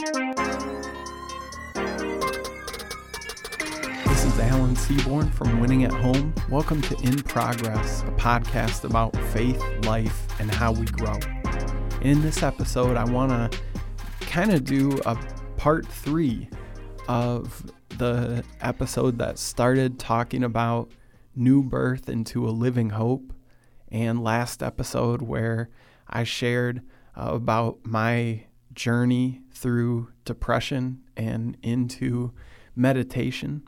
This is Alan Seaborn from Winning at Home. Welcome to In Progress, a podcast about faith, life, and how we grow. In this episode, I want to kind of do a part three of the episode that started talking about new birth into a living hope, and last episode where I shared uh, about my journey through depression and into meditation.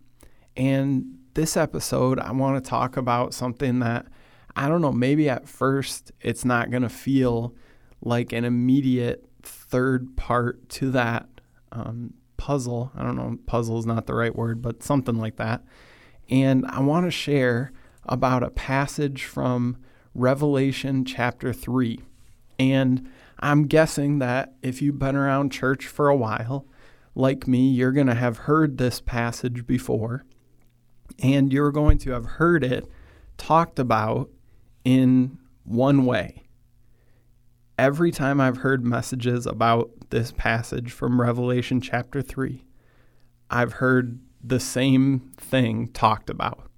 And this episode, I want to talk about something that I don't know, maybe at first it's not going to feel like an immediate third part to that um, puzzle. I don't know, puzzle is not the right word, but something like that. And I want to share about a passage from Revelation chapter 3. And I'm guessing that if you've been around church for a while, like me, you're going to have heard this passage before, and you're going to have heard it talked about in one way. Every time I've heard messages about this passage from Revelation chapter 3, I've heard the same thing talked about.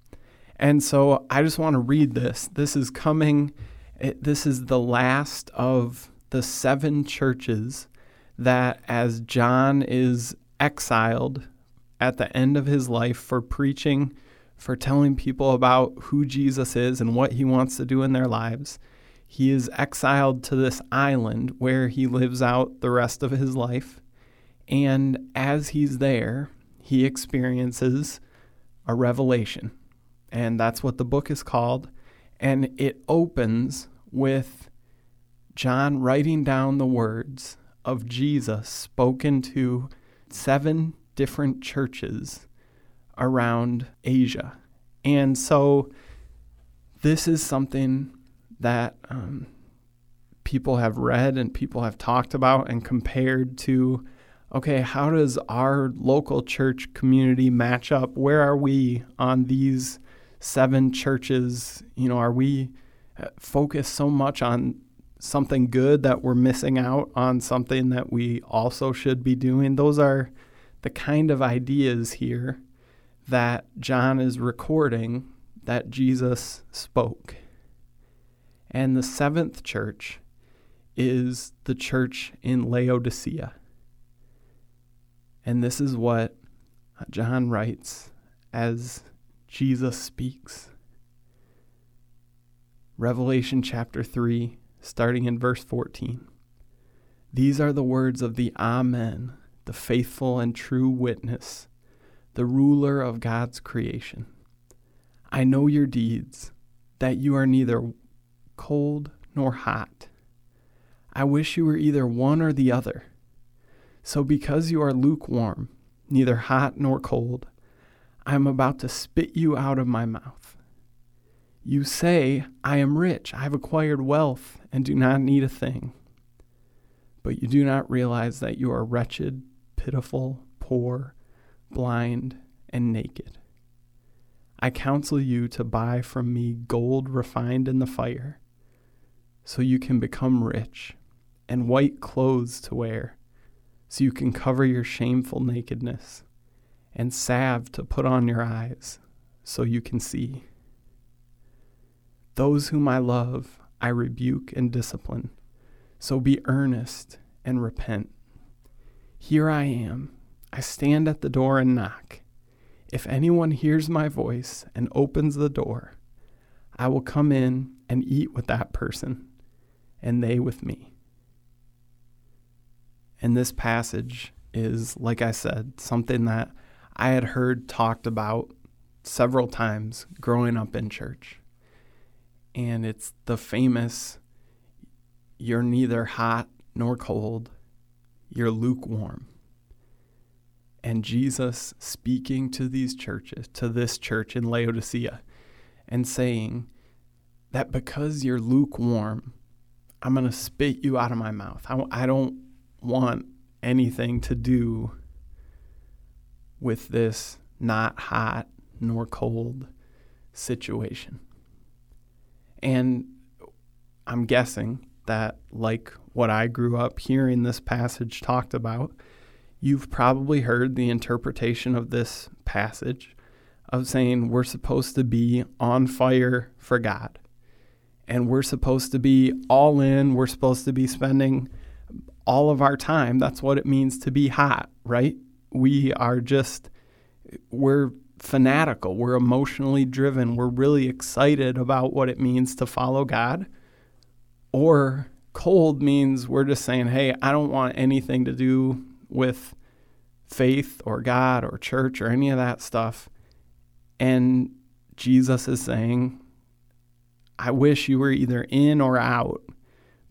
And so I just want to read this. This is coming, it, this is the last of the seven churches that, as John is exiled at the end of his life for preaching, for telling people about who Jesus is and what he wants to do in their lives, he is exiled to this island where he lives out the rest of his life. And as he's there, he experiences a revelation. And that's what the book is called. And it opens with John writing down the words of Jesus spoken to seven different churches around Asia. And so this is something that um, people have read and people have talked about and compared to okay, how does our local church community match up? Where are we on these seven churches? You know, are we uh, focused so much on something good that we're missing out on something that we also should be doing? Those are the kind of ideas here that John is recording that Jesus spoke. And the seventh church is the church in Laodicea. And this is what John writes as Jesus speaks. Revelation chapter 3, starting in verse 14. These are the words of the Amen, the faithful and true witness, the ruler of God's creation. I know your deeds, that you are neither cold nor hot. I wish you were either one or the other. So, because you are lukewarm, neither hot nor cold, I am about to spit you out of my mouth. You say, I am rich, I have acquired wealth, and do not need a thing. But you do not realize that you are wretched, pitiful, poor, blind, and naked. I counsel you to buy from me gold refined in the fire, so you can become rich, and white clothes to wear so you can cover your shameful nakedness, and salve to put on your eyes, so you can see. Those whom I love, I rebuke and discipline. So be earnest and repent. Here I am. I stand at the door and knock. If anyone hears my voice and opens the door, I will come in and eat with that person, and they with me. And this passage is, like I said, something that I had heard talked about several times growing up in church. And it's the famous you're neither hot nor cold, you're lukewarm. And Jesus speaking to these churches, to this church in Laodicea, and saying that because you're lukewarm, I'm going to spit you out of my mouth. I, I don't want anything to do with this not hot nor cold situation. And I'm guessing that, like what I grew up hearing this passage talked about, you've probably heard the interpretation of this passage of saying we're supposed to be on fire for God. And we're supposed to be all in. We're supposed to be spending all of our time. That's what it means to be hot, right? We are just, we're fanatical. We're emotionally driven. We're really excited about what it means to follow God. Or cold means we're just saying, hey, I don't want anything to do with faith or God or church or any of that stuff. And Jesus is saying, I wish you were either in or out.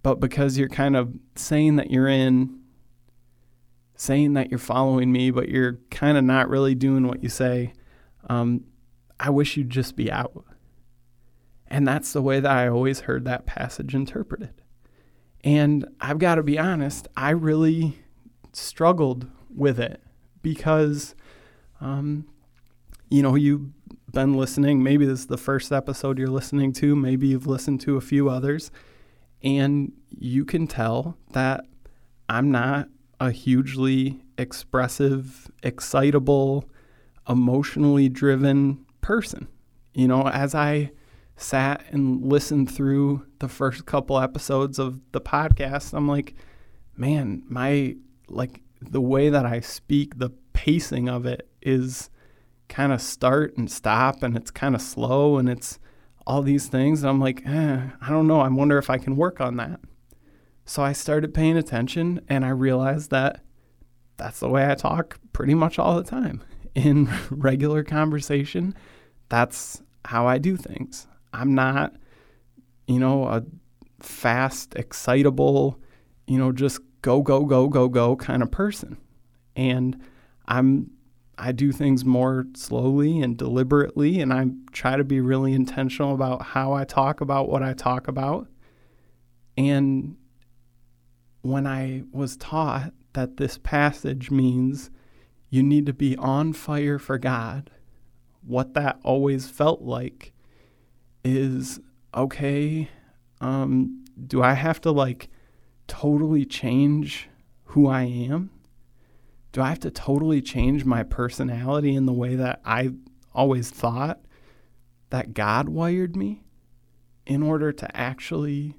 But because you're kind of saying that you're in, saying that you're following me, but you're kind of not really doing what you say, um, I wish you'd just be out. And that's the way that I always heard that passage interpreted. And I've got to be honest, I really struggled with it because, um, you know, you've been listening. Maybe this is the first episode you're listening to. Maybe you've listened to a few others. And you can tell that I'm not a hugely expressive, excitable, emotionally driven person. You know, as I sat and listened through the first couple episodes of the podcast, I'm like, man, my like the way that I speak, the pacing of it is kind of start and stop and it's kind of slow and it's all these things. And I'm like, eh, I don't know. I wonder if I can work on that. So I started paying attention and I realized that that's the way I talk pretty much all the time. In regular conversation, that's how I do things. I'm not, you know, a fast, excitable, you know, just go, go, go, go, go kind of person. And I'm I do things more slowly and deliberately, and I try to be really intentional about how I talk about what I talk about. And when I was taught that this passage means you need to be on fire for God, what that always felt like is okay, um, do I have to like totally change who I am? do I have to totally change my personality in the way that I always thought that God wired me in order to actually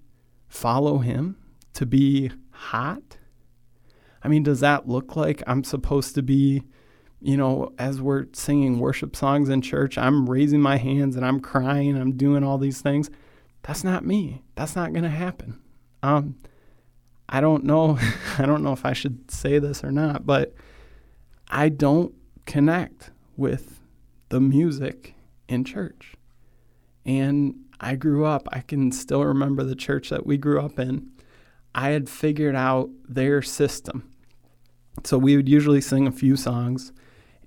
follow Him, to be hot? I mean, does that look like I'm supposed to be, you know, as we're singing worship songs in church, I'm raising my hands and I'm crying, I'm doing all these things? That's not me. That's not going to happen. Um, I don't know. I don't know if I should say this or not, but I don't connect with the music in church. And I grew up, I can still remember the church that we grew up in. I had figured out their system. So we would usually sing a few songs,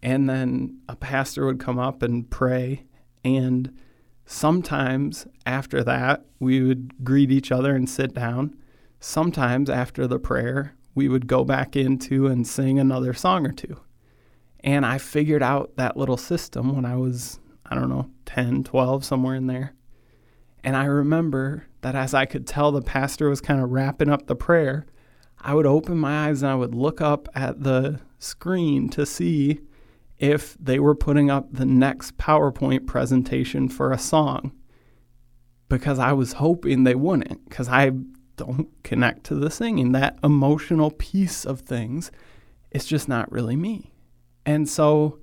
and then a pastor would come up and pray. And sometimes after that, we would greet each other and sit down sometimes after the prayer, we would go back into and sing another song or two. And I figured out that little system when I was, I don't know, 10, 12, somewhere in there. And I remember that as I could tell the pastor was kind of wrapping up the prayer, I would open my eyes and I would look up at the screen to see if they were putting up the next PowerPoint presentation for a song because I was hoping they wouldn't because I don't connect to the singing. That emotional piece of things, it's just not really me. And so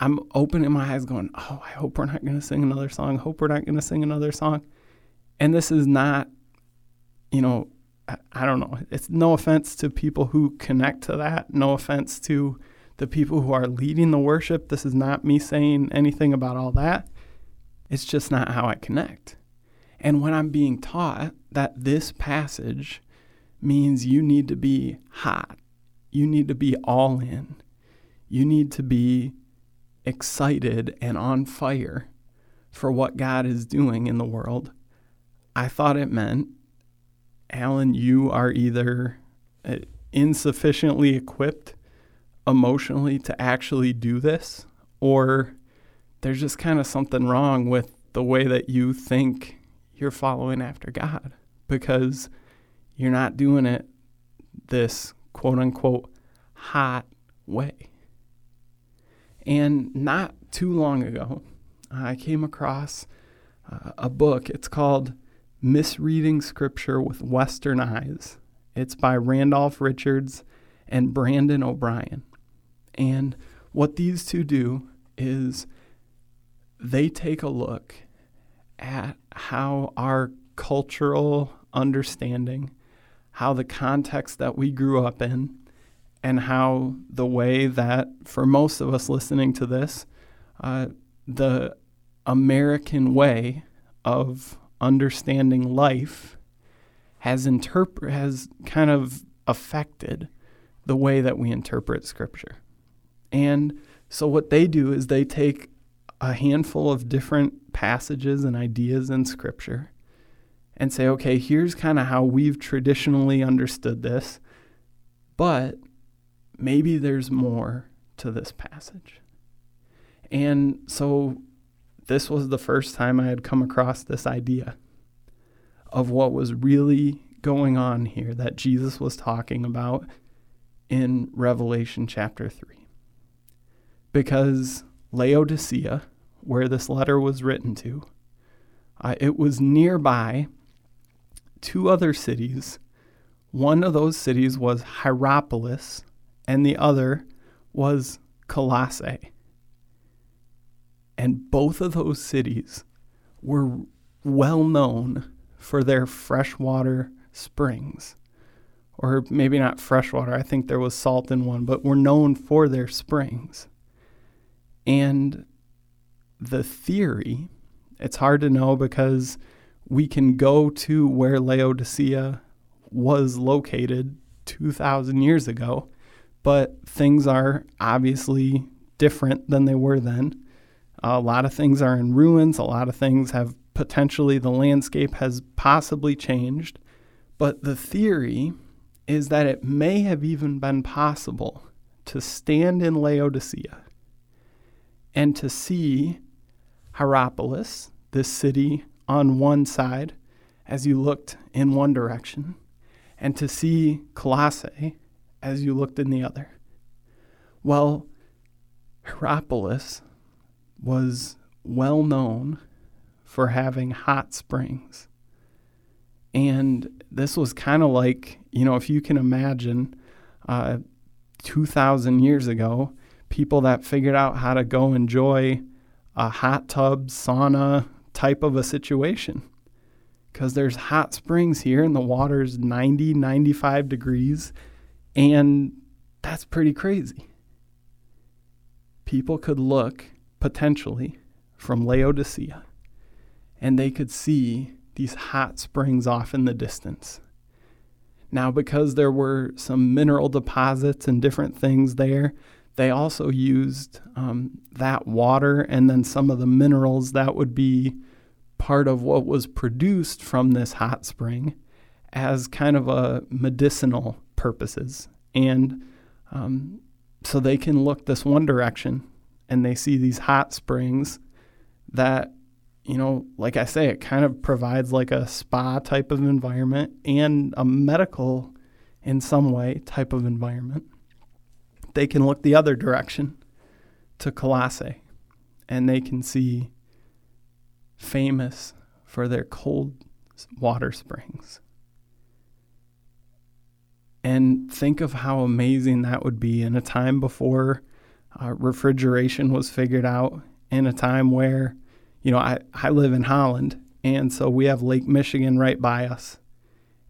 I'm opening my eyes going, oh, I hope we're not going to sing another song. Hope we're not going to sing another song. And this is not, you know, I, don't know. It's no offense to people who connect to that. No offense to the people who are leading the worship. This is not me saying anything about all that. It's just not how I connect. And when I'm being taught that this passage means you need to be hot, you need to be all in, you need to be excited and on fire for what God is doing in the world, I thought it meant, Alan, you are either uh, insufficiently equipped emotionally to actually do this, or there's just kind of something wrong with the way that you think you're following after God because you're not doing it this quote unquote hot way. And not too long ago, I came across uh, a book. It's called Misreading Scripture with Western Eyes. It's by Randolph Richards and Brandon O'Brien. And what these two do is they take a look at how our cultural understanding, how the context that we grew up in, and how the way that, for most of us listening to this, uh, the American way of understanding life has interpret has kind of affected the way that we interpret scripture. And so what they do is they take a handful of different passages and ideas in scripture and say, okay, here's kind of how we've traditionally understood this, but maybe there's more to this passage. And so this was the first time I had come across this idea of what was really going on here that Jesus was talking about in Revelation chapter 3. Because Laodicea, where this letter was written to, uh, it was nearby two other cities. One of those cities was Hierapolis, and the other was Colossae. And both of those cities were well known for their freshwater springs. Or maybe not freshwater, I think there was salt in one, but were known for their springs. And the theory, it's hard to know because we can go to where Laodicea was located 2,000 years ago, but things are obviously different than they were then. A lot of things are in ruins. A lot of things have potentially, the landscape has possibly changed. But the theory is that it may have even been possible to stand in Laodicea and to see Hierapolis, this city, on one side as you looked in one direction, and to see Colossae as you looked in the other. Well, Hierapolis was well known for having hot springs. And this was kind of like, you know, if you can imagine uh, 2,000 years ago, people that figured out how to go enjoy a hot tub, sauna type of a situation. Because there's hot springs here and the water's 90, 95 degrees. And that's pretty crazy. People could look potentially from Laodicea, and they could see these hot springs off in the distance. Now, because there were some mineral deposits and different things there, they also used um, that water and then some of the minerals that would be part of what was produced from this hot spring as kind of a medicinal purposes. And um, so they can look this one direction and they see these hot springs that you know like i say it kind of provides like a spa type of environment and a medical in some way type of environment. They can look the other direction to colossae and they can see famous for their cold water springs. And think of how amazing that would be in a time before uh, refrigeration was figured out in a time where, you know, I, I live in Holland, and so we have Lake Michigan right by us.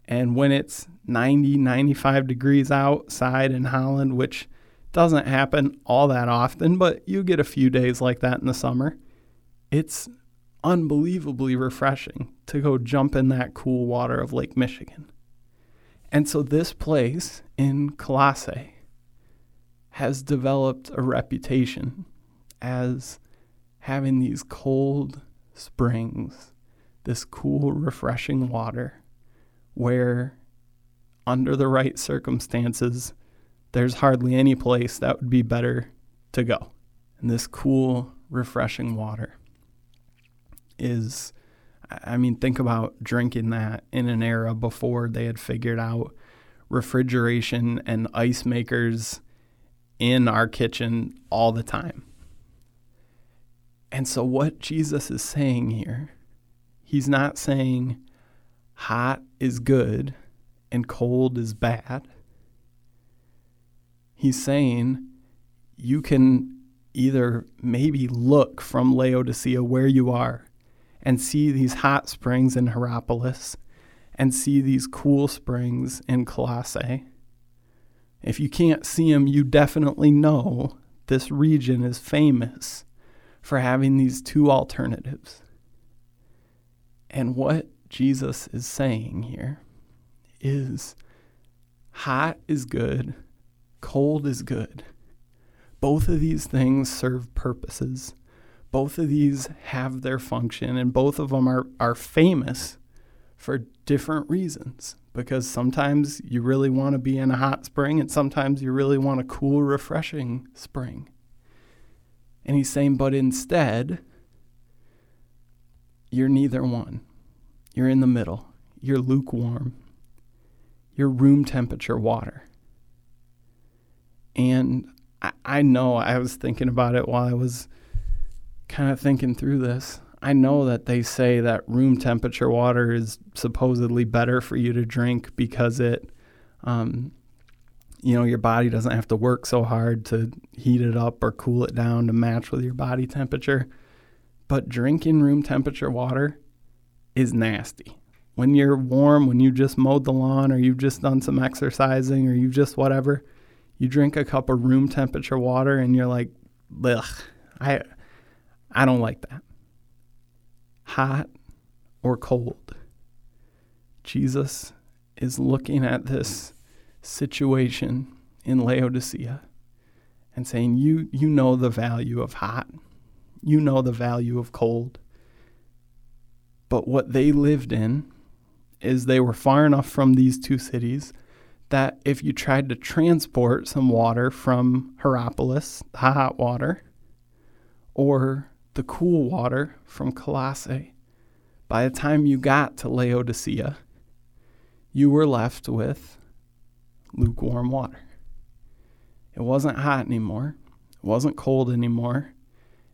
And when it's 90, 95 degrees outside in Holland, which doesn't happen all that often, but you get a few days like that in the summer, it's unbelievably refreshing to go jump in that cool water of Lake Michigan. And so this place in Colossae has developed a reputation as having these cold springs, this cool, refreshing water, where under the right circumstances, there's hardly any place that would be better to go. And this cool, refreshing water is, I mean, think about drinking that in an era before they had figured out refrigeration and ice makers in our kitchen all the time. And so, what Jesus is saying here, he's not saying hot is good and cold is bad. He's saying you can either maybe look from Laodicea where you are and see these hot springs in Hierapolis and see these cool springs in Colossae. If you can't see them, you definitely know this region is famous for having these two alternatives. And what Jesus is saying here is hot is good, cold is good. Both of these things serve purposes. Both of these have their function, and both of them are, are famous for different reasons. Because sometimes you really want to be in a hot spring, and sometimes you really want a cool, refreshing spring. And he's saying, but instead, you're neither one. You're in the middle. You're lukewarm. You're room temperature water. And I, I know I was thinking about it while I was kind of thinking through this. I know that they say that room temperature water is supposedly better for you to drink because it, um, you know, your body doesn't have to work so hard to heat it up or cool it down to match with your body temperature. But drinking room temperature water is nasty. When you're warm, when you just mowed the lawn or you've just done some exercising or you just whatever, you drink a cup of room temperature water and you're like, ugh, I, I don't like that. Hot or cold. Jesus is looking at this situation in Laodicea and saying, you, you know the value of hot. You know the value of cold. But what they lived in is they were far enough from these two cities that if you tried to transport some water from Hierapolis, the hot water, or the cool water from Colossae, by the time you got to Laodicea, you were left with lukewarm water. It wasn't hot anymore. It wasn't cold anymore.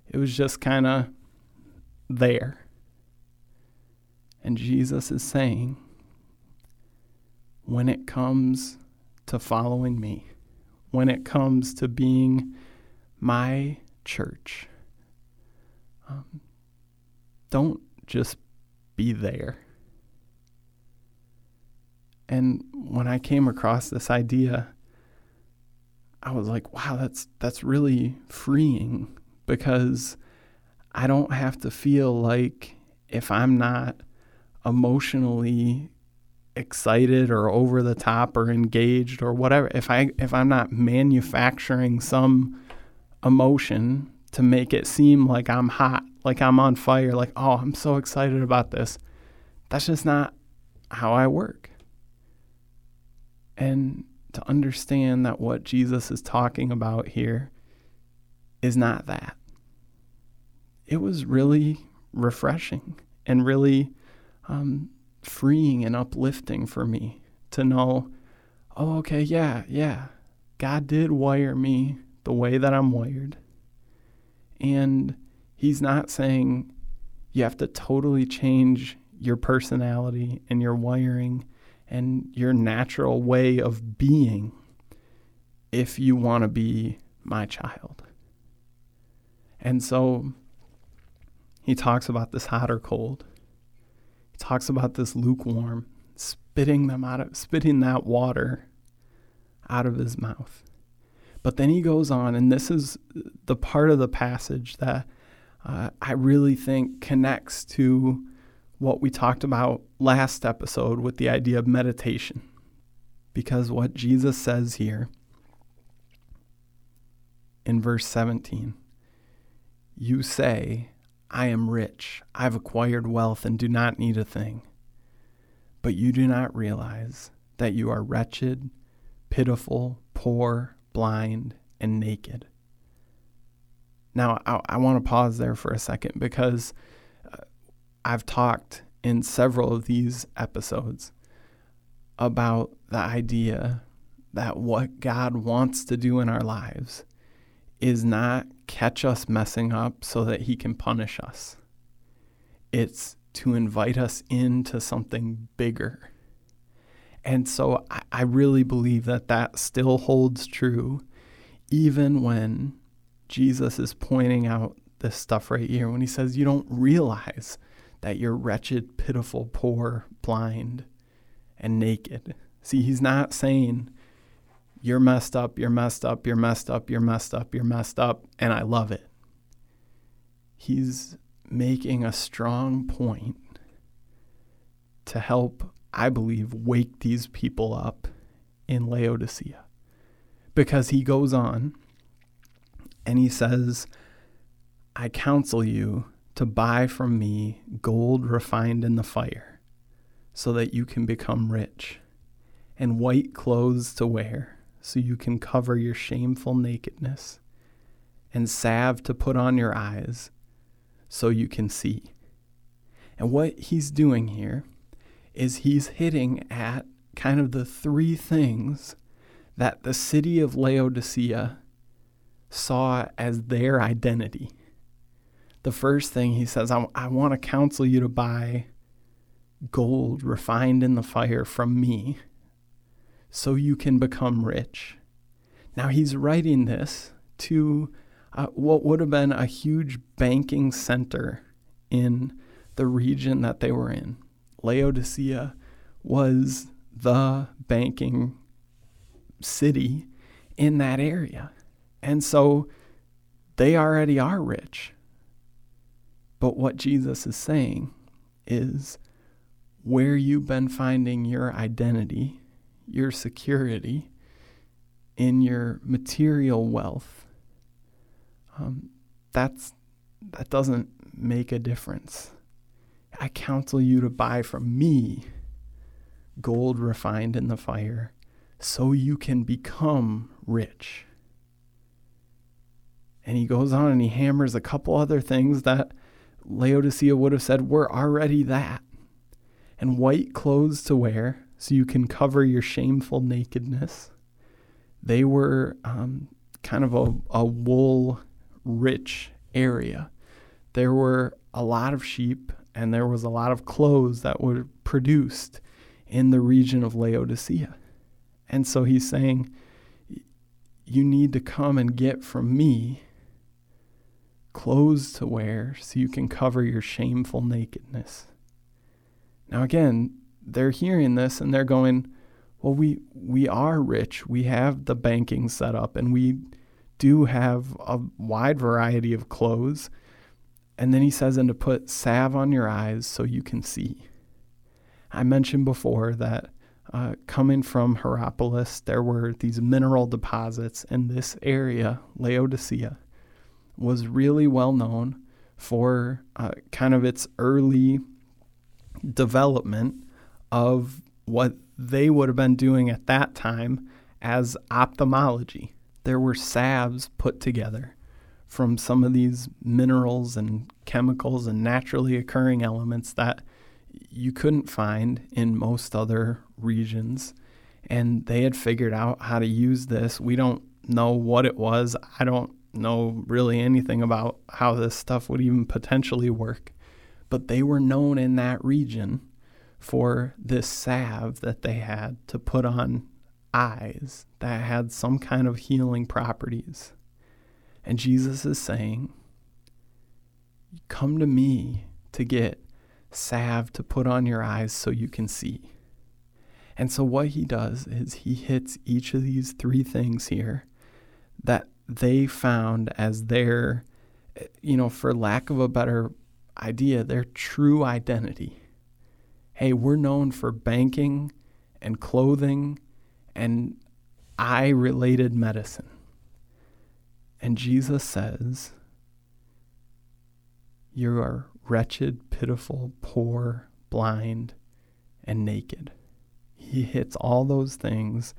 It was just kind of there. And Jesus is saying, when it comes to following me, when it comes to being my church, um, don't just be there. And when I came across this idea, I was like, wow, that's that's really freeing because I don't have to feel like if I'm not emotionally excited or over the top or engaged or whatever if i if i'm not manufacturing some emotion to make it seem like i'm hot like i'm on fire like oh i'm so excited about this. That's just not how i work. And to understand that what jesus is talking about here is not that. It was really refreshing and really um, freeing and uplifting for me to know, oh, okay, yeah, yeah, God did wire me the way that I'm wired. And He's not saying you have to totally change your personality and your wiring and your natural way of being if you want to be my child. And so he talks about this hot or cold He talks about this lukewarm, spitting them out of spitting that water out of his mouth. But then he goes on, and this is the part of the passage that uh, I really think connects to what we talked about last episode with the idea of meditation. Because what Jesus says here in verse 17, you say, I am rich, I've acquired wealth, and do not need a thing. But you do not realize that you are wretched, pitiful, poor, blind, and naked. Now, I, I want to pause there for a second because uh, I've talked in several of these episodes about the idea that what God wants to do in our lives is not catch us messing up so that he can punish us. It's to invite us into something bigger. And so I, I really believe that that still holds true, even when Jesus is pointing out this stuff right here, when he says, You don't realize that you're wretched, pitiful, poor, blind, and naked. See, he's not saying, You're messed up, you're messed up, you're messed up, you're messed up, you're messed up, and I love it. He's making a strong point to help, I believe, wake these people up in Laodicea. Because he goes on and he says, I counsel you to buy from me gold refined in the fire, so that you can become rich, and white clothes to wear, so you can cover your shameful nakedness, and salve to put on your eyes so you can see. And what he's doing here is he's hitting at kind of the three things that the city of Laodicea saw as their identity. The first thing he says, I, I want to counsel you to buy gold refined in the fire from me so you can become rich. Now he's writing this to uh, what would have been a huge banking center in the region that they were in. Laodicea was the banking city in that area. And so they already are rich. But what Jesus is saying is where you've been finding your identity, your security in your material wealth um, that's that doesn't make a difference. I counsel you to buy from me gold refined in the fire so you can become rich. And he goes on and he hammers a couple other things that Laodicea would have said, We're already that. And white clothes to wear so you can cover your shameful nakedness. They were um, kind of a, a wool rich area. There were a lot of sheep and there was a lot of clothes that were produced in the region of Laodicea. And so he's saying, You need to come and get from me clothes to wear so you can cover your shameful nakedness. Now, again, they're hearing this and they're going, Well, we, we are rich. We have the banking set up and we do have a wide variety of clothes. And then he says, and to put salve on your eyes so you can see. I mentioned before that uh, coming from Hierapolis, there were these mineral deposits, and this area, Laodicea, was really well known for uh, kind of its early development of what they would have been doing at that time as ophthalmology there were salves put together from some of these minerals and chemicals and naturally occurring elements that you couldn't find in most other regions. And they had figured out how to use this. We don't know what it was. I don't know really anything about how this stuff would even potentially work. But they were known in that region for this salve that they had to put on eyes that had some kind of healing properties. And Jesus is saying, Come to me to get salve to put on your eyes so you can see. And so, what he does is he hits each of these three things here that they found as their, you know, for lack of a better idea, their true identity. Hey, we're known for banking and clothing and eye related medicine. And Jesus says, You are wretched, pitiful, poor, blind, and naked. He hits all those things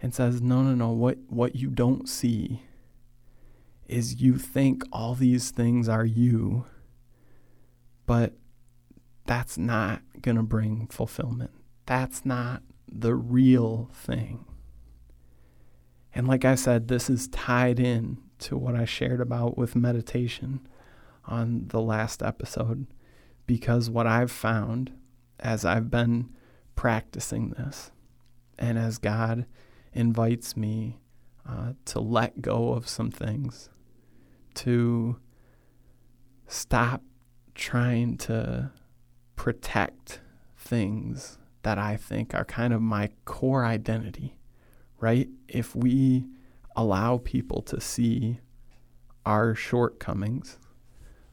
and says, No, no, no, what, what you don't see is you think all these things are you, but that's not going to bring fulfillment. That's not the real thing. And like I said, this is tied in to what I shared about with meditation on the last episode because what I've found as I've been practicing this and as God invites me uh, to let go of some things, to stop trying to protect things that I think are kind of my core identity, right? If we allow people to see our shortcomings,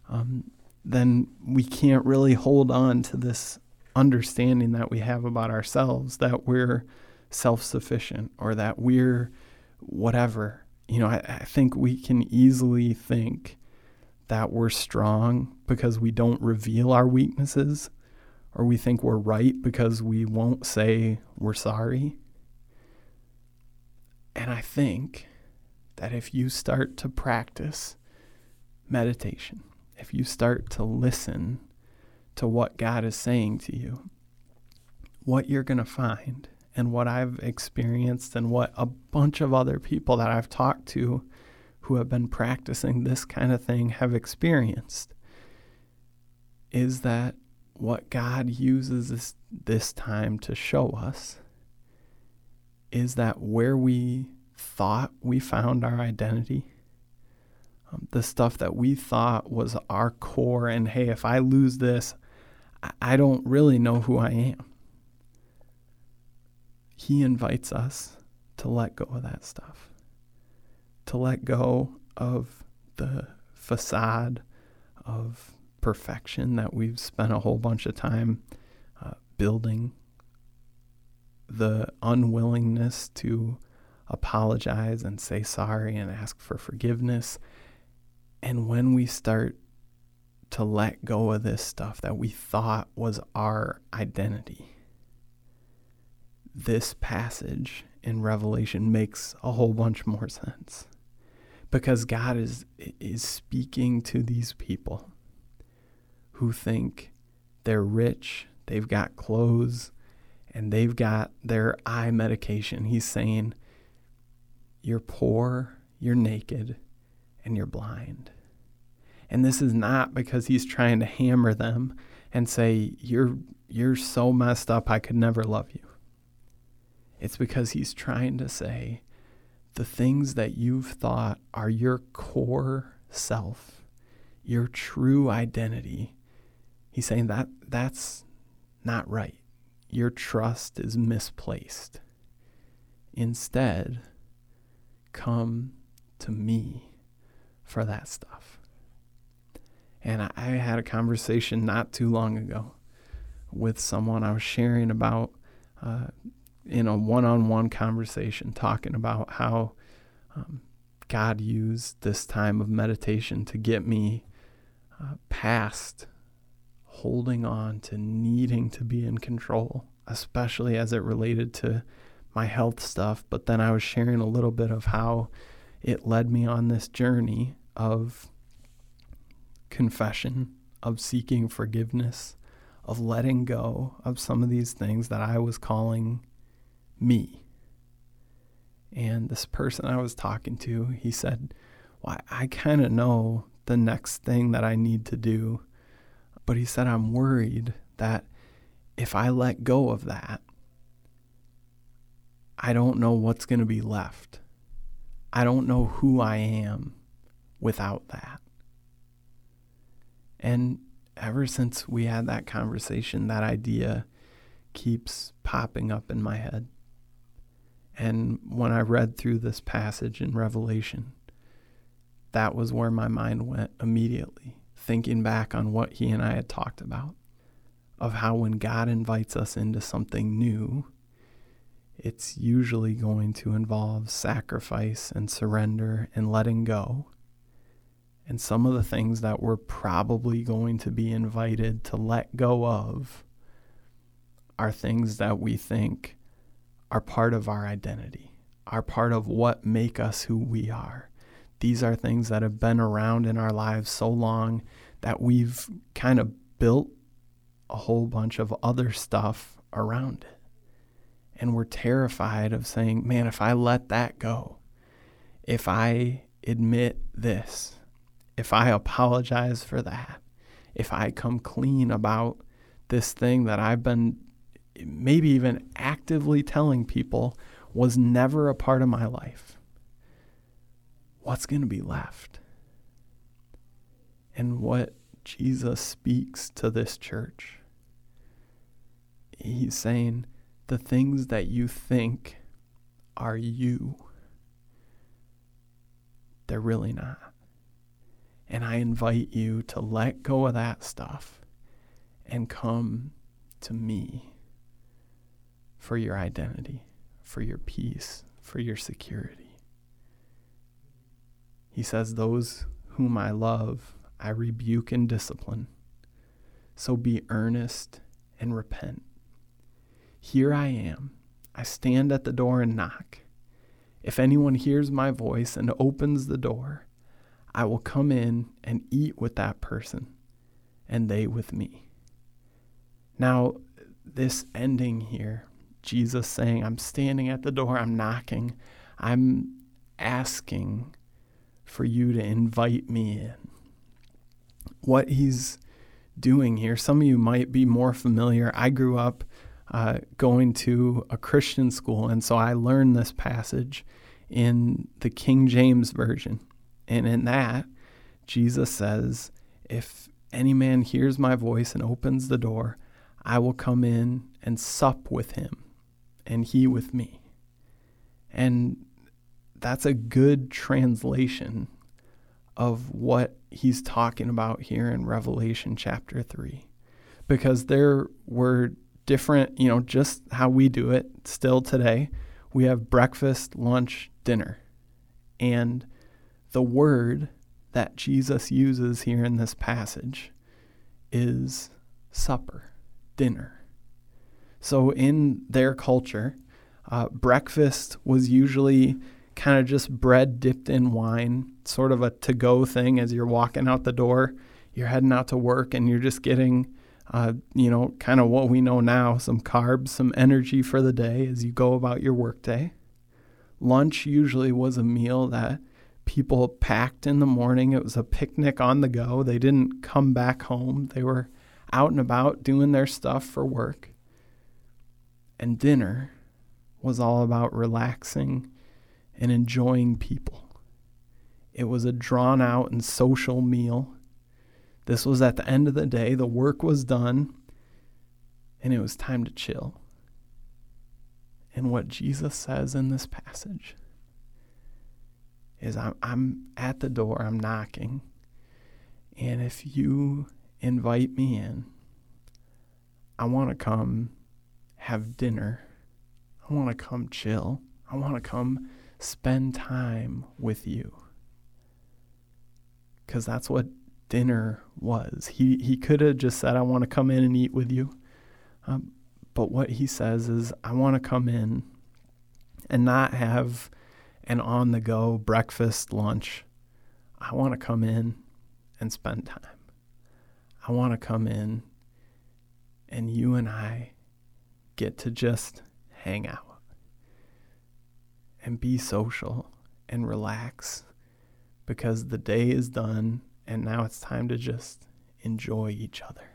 um, then we can't really hold on to this understanding that we have about ourselves that we're self sufficient or that we're whatever. You know, I, I, think we can easily think that we're strong because we don't reveal our weaknesses or we think we're right because we won't say we're sorry. And I think that if you start to practice meditation, if you start to listen to what God is saying to you, what you're going to find and what I've experienced and what a bunch of other people that I've talked to who have been practicing this kind of thing have experienced is that what God uses this, this time to show us is that where we thought we found our identity, um, the stuff that we thought was our core, and hey, if I lose this, I, don't really know who I am. He invites us to let go of that stuff, to let go of the facade of perfection that we've spent a whole bunch of time uh, building, the unwillingness to apologize and say sorry and ask for forgiveness. And when we start to let go of this stuff that we thought was our identity, this passage in Revelation makes a whole bunch more sense because God is is speaking to these people who think they're rich, they've got clothes, and they've got their eye medication. He's saying, You're poor, you're naked, and you're blind. And this is not because he's trying to hammer them and say, You're you're so messed up I could never love you. It's because he's trying to say the things that you've thought are your core self, your true identity. He's saying that that's not right. Your trust is misplaced. Instead, come to me for that stuff. And I, had a conversation not too long ago with someone I was sharing about uh, in a one on one conversation talking about how um, God used this time of meditation to get me uh, past holding on to needing to be in control, especially as it related to my health stuff. But then I was sharing a little bit of how it led me on this journey of confession, of seeking forgiveness, of letting go of some of these things that I was calling me. And this person I was talking to, he said, Well, I kind of know the next thing that I need to do. But he said, I'm worried that if I let go of that, I don't know what's going to be left. I don't know who I am without that. And ever since we had that conversation, that idea keeps popping up in my head. And when I read through this passage in Revelation, that was where my mind went immediately, thinking back on what he and I had talked about of how when God invites us into something new, it's usually going to involve sacrifice and surrender and letting go. And some of the things that we're probably going to be invited to let go of are things that we think are part of our identity, are part of what make us who we are. These are things that have been around in our lives so long that we've kind of built a whole bunch of other stuff around it. And we're terrified of saying, man, if I let that go, if I admit this, if I apologize for that, if I come clean about this thing that I've been maybe even actively telling people was never a part of my life, what's going to be left? And what Jesus speaks to this church, he's saying, the things that you think are you, they're really not. And I invite you to let go of that stuff and come to me for your identity, for your peace, for your security. He says, Those whom I love, I rebuke and discipline. So be earnest and repent. Here I am. I stand at the door and knock. If anyone hears my voice and opens the door, I will come in and eat with that person, and they with me. Now, this ending here, Jesus saying, I'm standing at the door, I'm knocking, I'm asking for you to invite me in. What he's doing here, some of you might be more familiar. I grew up uh, going to a Christian school, and so I learned this passage in the King James Version. And in that, Jesus says, If any man hears my voice and opens the door, I will come in and sup with him, and he with me. And that's a good translation of what he's talking about here in Revelation chapter 3. Because there were different, you know, just how we do it still today. We have breakfast, lunch, dinner. And the word that Jesus uses here in this passage is supper, dinner. So, in their culture, uh, breakfast was usually kind of just bread dipped in wine, sort of a to go thing as you're walking out the door. You're heading out to work and you're just getting, uh, you know, kind of what we know now some carbs, some energy for the day as you go about your workday. Lunch usually was a meal that people packed in the morning. It was a picnic on the go. They didn't come back home, they were out and about doing their stuff for work. And dinner was all about relaxing and enjoying people. It was a drawn out and social meal. This was at the end of the day. The work was done, and it was time to chill. And what Jesus says in this passage is I'm, I'm at the door, I'm knocking. And if you invite me in, I want to come have dinner. I want to come chill. I want to come spend time with you. Because that's what dinner was. He, he could have just said, I want to come in and eat with you. Um, but what he says is, I want to come in and not have an on the go breakfast, lunch. I want to come in and spend time. I want to come in and you and I get to just hang out and be social and relax because the day is done and now it's time to just enjoy each other.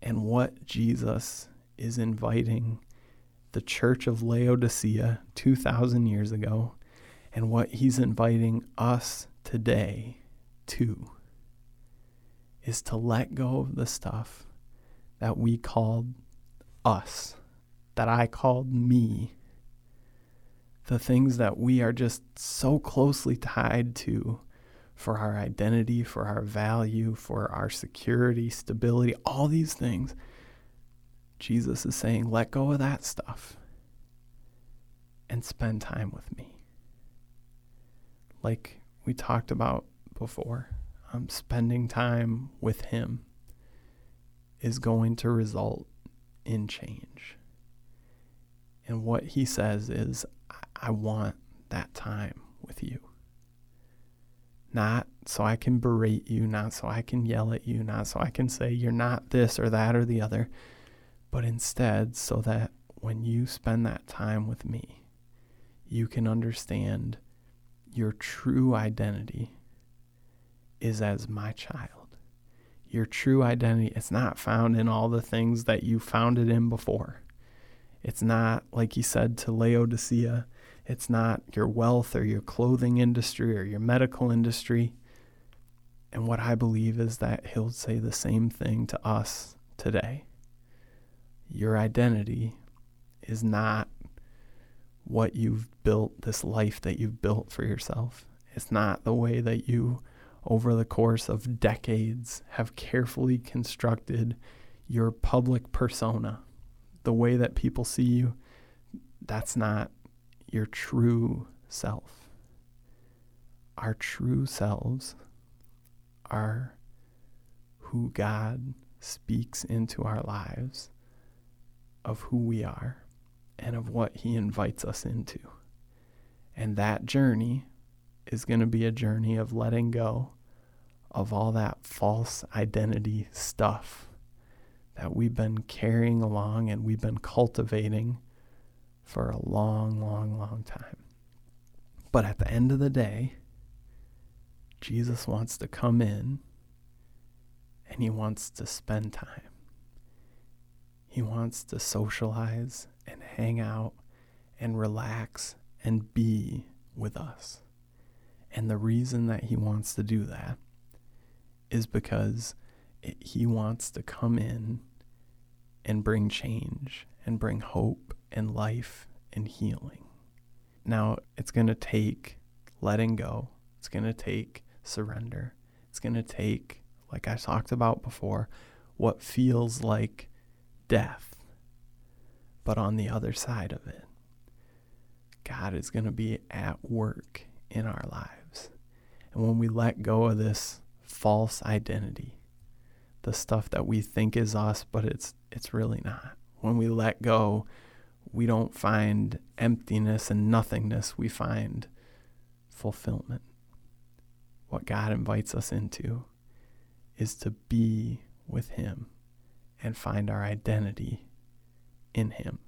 And what Jesus is inviting the church of Laodicea 2,000 years ago and what he's inviting us today to is to let go of the stuff that we called us, that I called me, the things that we are just so closely tied to for our identity, for our value, for our security, stability, all these things Jesus is saying, let go of that stuff and spend time with me. Like we talked about before, um, spending time with Him is going to result in change. And what He says is, I want that time with you. Not so I can berate you, not so I can yell at you, not so I can say you're not this or that or the other but instead so that when you spend that time with me, you can understand your true identity is as my child. Your true identity is not found in all the things that you found it in before. It's not, like he said to Laodicea, it's not your wealth or your clothing industry or your medical industry. And what I believe is that he'll say the same thing to us today. Your identity is not what you've built, this life that you've built for yourself. It's not the way that you, over the course of decades, have carefully constructed your public persona. The way that people see you, that's not your true self. Our true selves are who God speaks into our lives of who we are and of what He invites us into. And that journey is going to be a journey of letting go of all that false identity stuff that we've been carrying along and we've been cultivating for a long, long, long time. But at the end of the day, Jesus wants to come in and he wants to spend time. He wants to socialize and hang out and relax and be with us. And the reason that he wants to do that is because it, he wants to come in and bring change and bring hope and life and healing. Now, it's going to take letting go, it's going to take surrender, it's going to take, like I talked about before, what feels like death. But on the other side of it, God is going to be at work in our lives. And when we let go of this false identity, the stuff that we think is us, but it's it's really not. When we let go, we don't find emptiness and nothingness, we find fulfillment. What God invites us into is to be with Him and find our identity in Him.